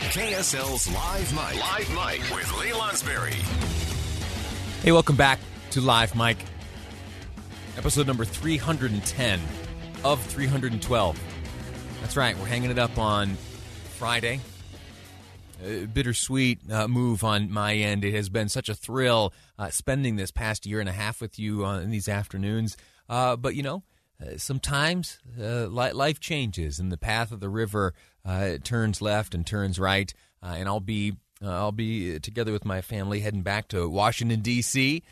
KSL's Live Mike. Live Mike with Lee Lonsberry. Hey, welcome back to Live Mike. Episode number 310 of 312. That's right, we're hanging it up on Friday. A bittersweet uh, move on my end. It has been such a thrill uh, spending this past year and a half with you uh, in these afternoons. Uh, but, you know, uh, sometimes uh, life changes and the path of the river uh, turns left and turns right. Uh, and I'll be uh, I'll be together with my family heading back to Washington D.C.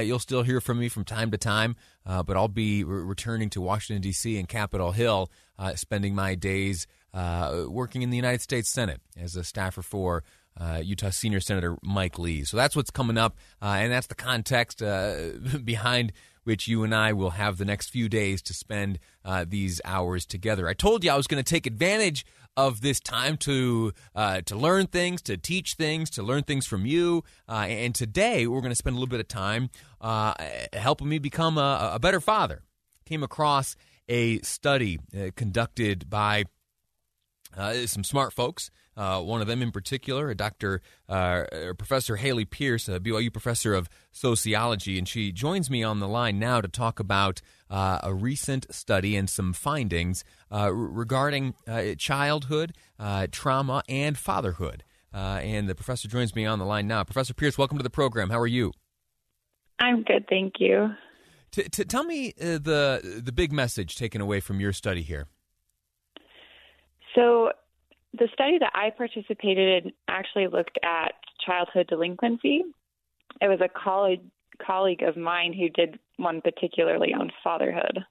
you'll still hear from me from time to time, but I'll be re- returning to Washington D.C. and Capitol Hill, spending my days working in the United States Senate as a staffer for. Uh, Utah Senior Senator Mike Lee. So that's what's coming up, uh, and that's the context uh, behind which you and I will have the next few days to spend uh, these hours together. I told you I was going to take advantage of this time to uh, to learn things, to teach things, to learn things from you. Uh, and today we're going to spend a little bit of time uh, helping me become a, a, better father. Came across a study uh, conducted by uh, some smart folks uh, one of them in particular, a Dr. Uh, professor Hayley Pierce, a BYU professor of sociology, and she joins me on the line now to talk about uh, a recent study and some findings uh, regarding uh, childhood, uh, trauma, and fatherhood. and the professor joins me on the line now. Professor Pierce, welcome to the program. How are you? I'm good, thank you. T- t- tell me the the big message taken away from your study here. So the study that I participated in actually looked at childhood delinquency. It was a colleague colleague of mine who did one particularly on fatherhood.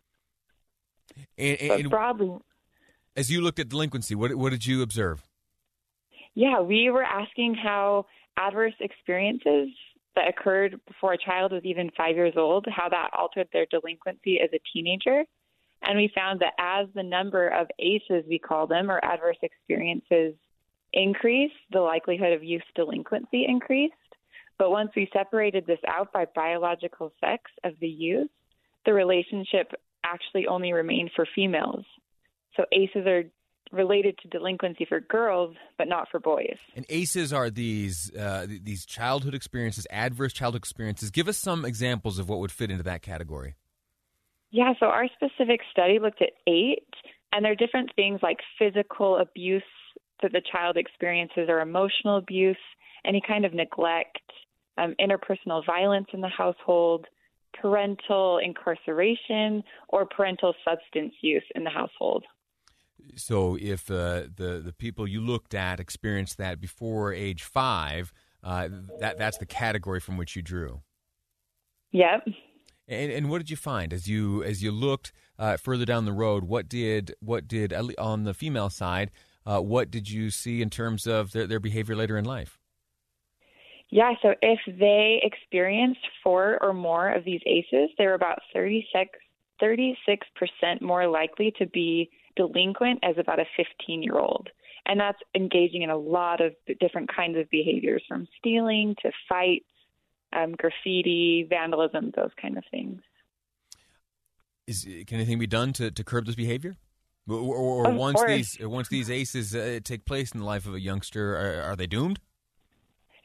And, and broadly, as you looked at delinquency, what what did you observe? Yeah, we were asking how adverse experiences that occurred before a child was even five years old, how that altered their delinquency as a teenager. And we found that as the number of ACEs, we call them, or adverse experiences, increased, the likelihood of youth delinquency increased. But once we separated this out by biological sex of the youth, the relationship actually only remained for females. So ACEs are related to delinquency for girls, but not for boys. And ACEs are these uh, these childhood experiences, adverse childhood experiences. Give us some examples of what would fit into that category. Yeah, so our specific study looked at eight, and there are different things like physical abuse that the child experiences or emotional abuse, any kind of neglect, um, interpersonal violence in the household, parental incarceration, or parental substance use in the household. So, if uh, the the people you looked at experienced that before age five, uh, that that's the category from which you drew. Yep. And, and what did you find as you as you looked uh, further down the road? What did what did on the female side? Uh, what did you see in terms of their, their behavior later in life? Yeah, so if they experienced four or more of these ACEs, they were about 36, 36% more likely to be delinquent as about a 15 year old. And that's engaging in a lot of different kinds of behaviors from stealing to fights um, graffiti, vandalism, those kind of things. Is can anything be done to, to curb this behavior? Or, or, or once course. these once these ACEs uh, take place in the life of a youngster, are, are they doomed?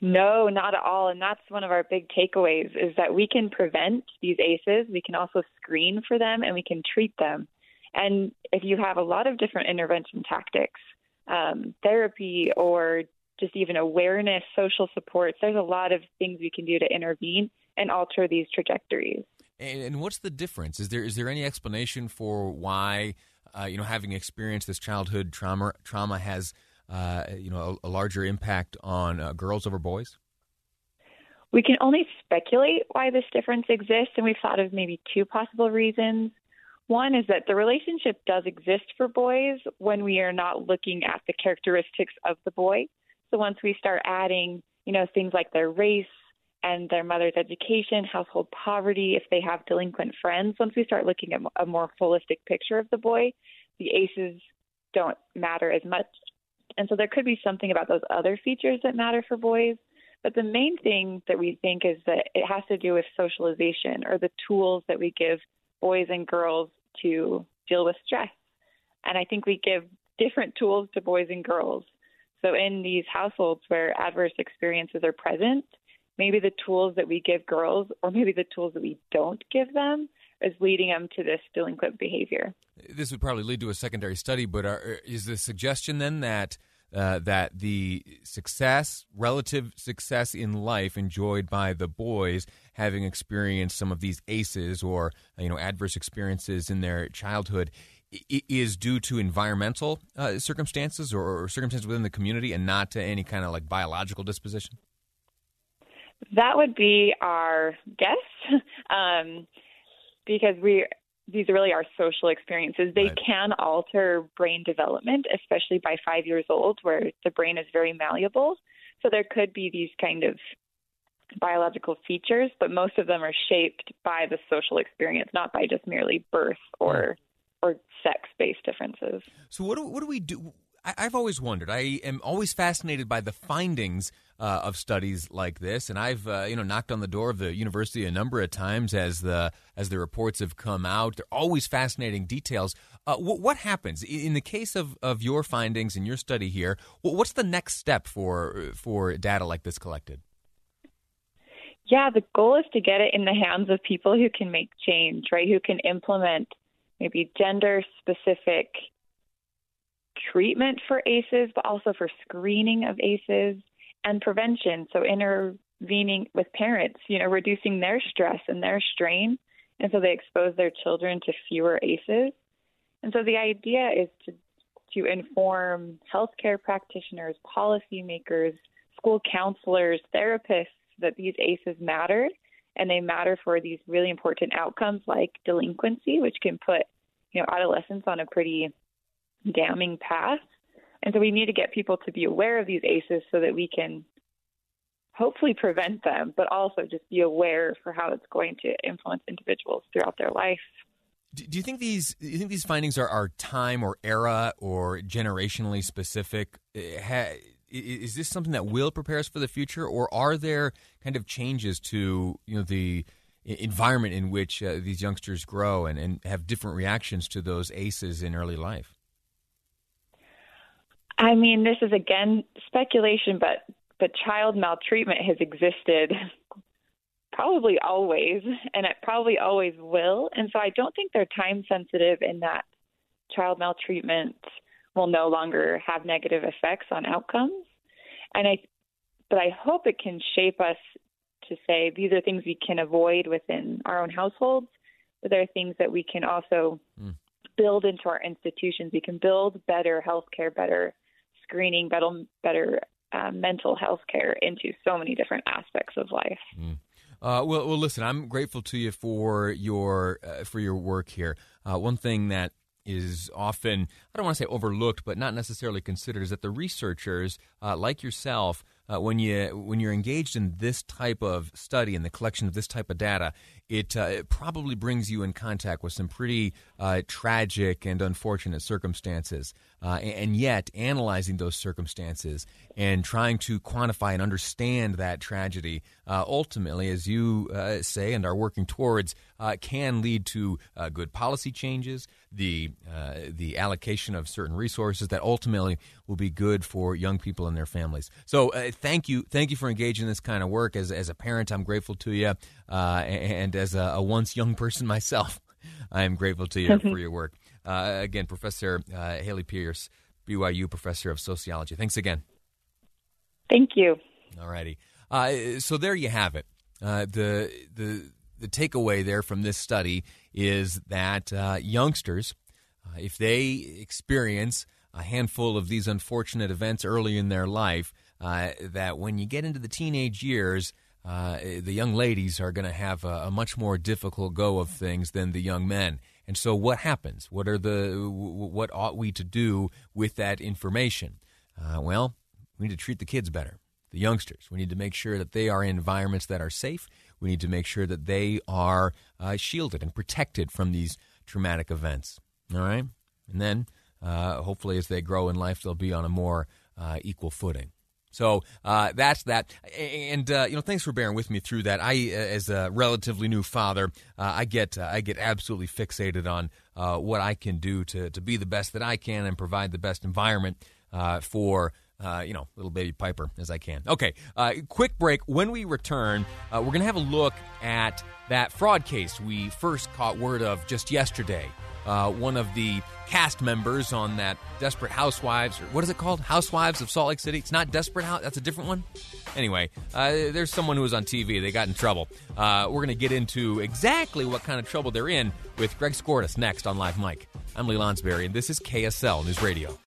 No, not at all. And that's one of our big takeaways is that we can prevent these ACEs. We can also screen for them and we can treat them. And if you have a lot of different intervention tactics, um, therapy or just even awareness, social supports. There's a lot of things we can do to intervene and alter these trajectories. And, and what's the difference? Is there is there any explanation for why uh, you know having experienced this childhood trauma trauma has uh, you know a, a, larger impact on uh, girls over boys? We can only speculate why this difference exists, and we've thought of maybe two possible reasons. One is that the relationship does exist for boys when we are not looking at the characteristics of the boy. So once we start adding, you know, things like their race and their mother's education, household poverty, if they have delinquent friends, once we start looking at a more holistic picture of the boy, the ACEs don't matter as much. And so there could be something about those other features that matter for boys. But the main thing that we think is that it has to do with socialization or the tools that we give boys and girls to deal with stress. And I think we give different tools to boys and girls. So, in these households where adverse experiences are present, maybe the tools that we give girls, or maybe the tools that we don't give them, is leading them to this delinquent behavior. This would probably lead to a secondary study, but are, is the suggestion then that uh, that the success, relative success in life enjoyed by the boys having experienced some of these ACEs or you know adverse experiences in their childhood is due to environmental uh, circumstances or, or, circumstances within the community and not to any kind of like biological disposition? That would be our guess, um, because we these really are social experiences. They right. can alter brain development, especially by five years old, where the brain is very malleable. So there could be these kind of biological features, but most of them are shaped by the social experience, not by just merely birth or or sex based differences. So what do, what do we do? I, have always wondered. I am always fascinated by the findings uh, of studies like this, and I've uh, you know knocked on the door of the university a number of times as the as the reports have come out. They're always fascinating details. Uh, what, what, happens in the case of, of your findings and your study here? What's the next step for for data like this collected? Yeah, the goal is to get it in the hands of people who can make change, right? Who can implement maybe gender specific treatment for ACEs, but also for screening of ACEs and prevention. So intervening with parents, you know, reducing their stress and their strain. And so they expose their children to fewer ACEs. And so the idea is to to inform healthcare practitioners, policymakers, school counselors, therapists that these ACEs matter and they matter for these really important outcomes like delinquency, which can put you know adolescents on a pretty damning path. And so we need to get people to be aware of these ACEs so that we can hopefully prevent them, but also just be aware for how it's going to influence individuals throughout their life. Do you think these? You think these findings are, are time or era or generationally specific? Eh, Is this something that will prepare us for the future, or are there kind of changes to you know the environment in which uh, these youngsters grow and, and have different reactions to those ACEs in early life? I mean, this is again speculation, but but child maltreatment has existed probably always, and it probably always will. And so I don't think they're time sensitive in that child maltreatment will no longer have negative effects on outcomes. And I, but I hope it can shape us to say these are things we can avoid within our own households, but there are things that we can also mm. build into our institutions. We can build better healthcare, better screening, better, better uh, mental health care into so many different aspects of life. Mm. Uh, well, well, listen. I'm grateful to you for your uh, for your work here. Uh, one thing that is often I don't want to say overlooked, but not necessarily considered is that the researchers uh, like yourself uh, when you when you're engaged in this type of study and the collection of this type of data, it, uh, it probably brings you in contact with some pretty uh, tragic and unfortunate circumstances. Uh, and yet, analyzing those circumstances and trying to quantify and understand that tragedy, uh, ultimately, as you uh, say and are working towards, can lead to good policy changes, the the allocation of certain resources that ultimately will be good for young people and their families. So, thank you, thank you for engaging in this kind of work. As as a parent, I'm grateful to you, uh, and as a, a, once young person myself, I am grateful to you for your work. Uh, again, Professor uh, Hayley Pierce, BYU Professor of Sociology. Thanks again. Thank you. All righty. Uh, so there you have it. Uh, the the the takeaway there from this study is that uh, youngsters, if they experience a handful of these unfortunate events early in their life, uh, that when you get into the teenage years, uh, the young ladies are going to have a, a, much more difficult go of things than the young men. And so, what happens? What are the what ought we to do with that information? Uh, well, we need to treat the kids better, the youngsters. We need to make sure that they are in environments that are safe. We need to make sure that they are uh, shielded and protected from these traumatic events. All right, and then uh, hopefully, as they grow in life, they'll be on a more equal footing. So uh, that's that, and uh, you know, thanks for bearing with me through that. I, uh, as a relatively new father, uh, I get uh, I get absolutely fixated on uh, what I can do to to be the best that I can and provide the best environment for you know, little baby Piper as I can. Okay, quick break. When we return, we're going to have a look at that fraud case we first caught word of just yesterday. Uh, one of the cast members on that Desperate Housewives, or what is it called? Housewives of Salt Lake City. It's not Desperate House. That's a different one. Anyway, uh, there's someone who was on TV. They got in trouble. Uh, we're going to get into exactly what kind of trouble they're in with Greg Skordas next on Live Mike. I'm Lee Lonsberry, and this is KSL News Radio.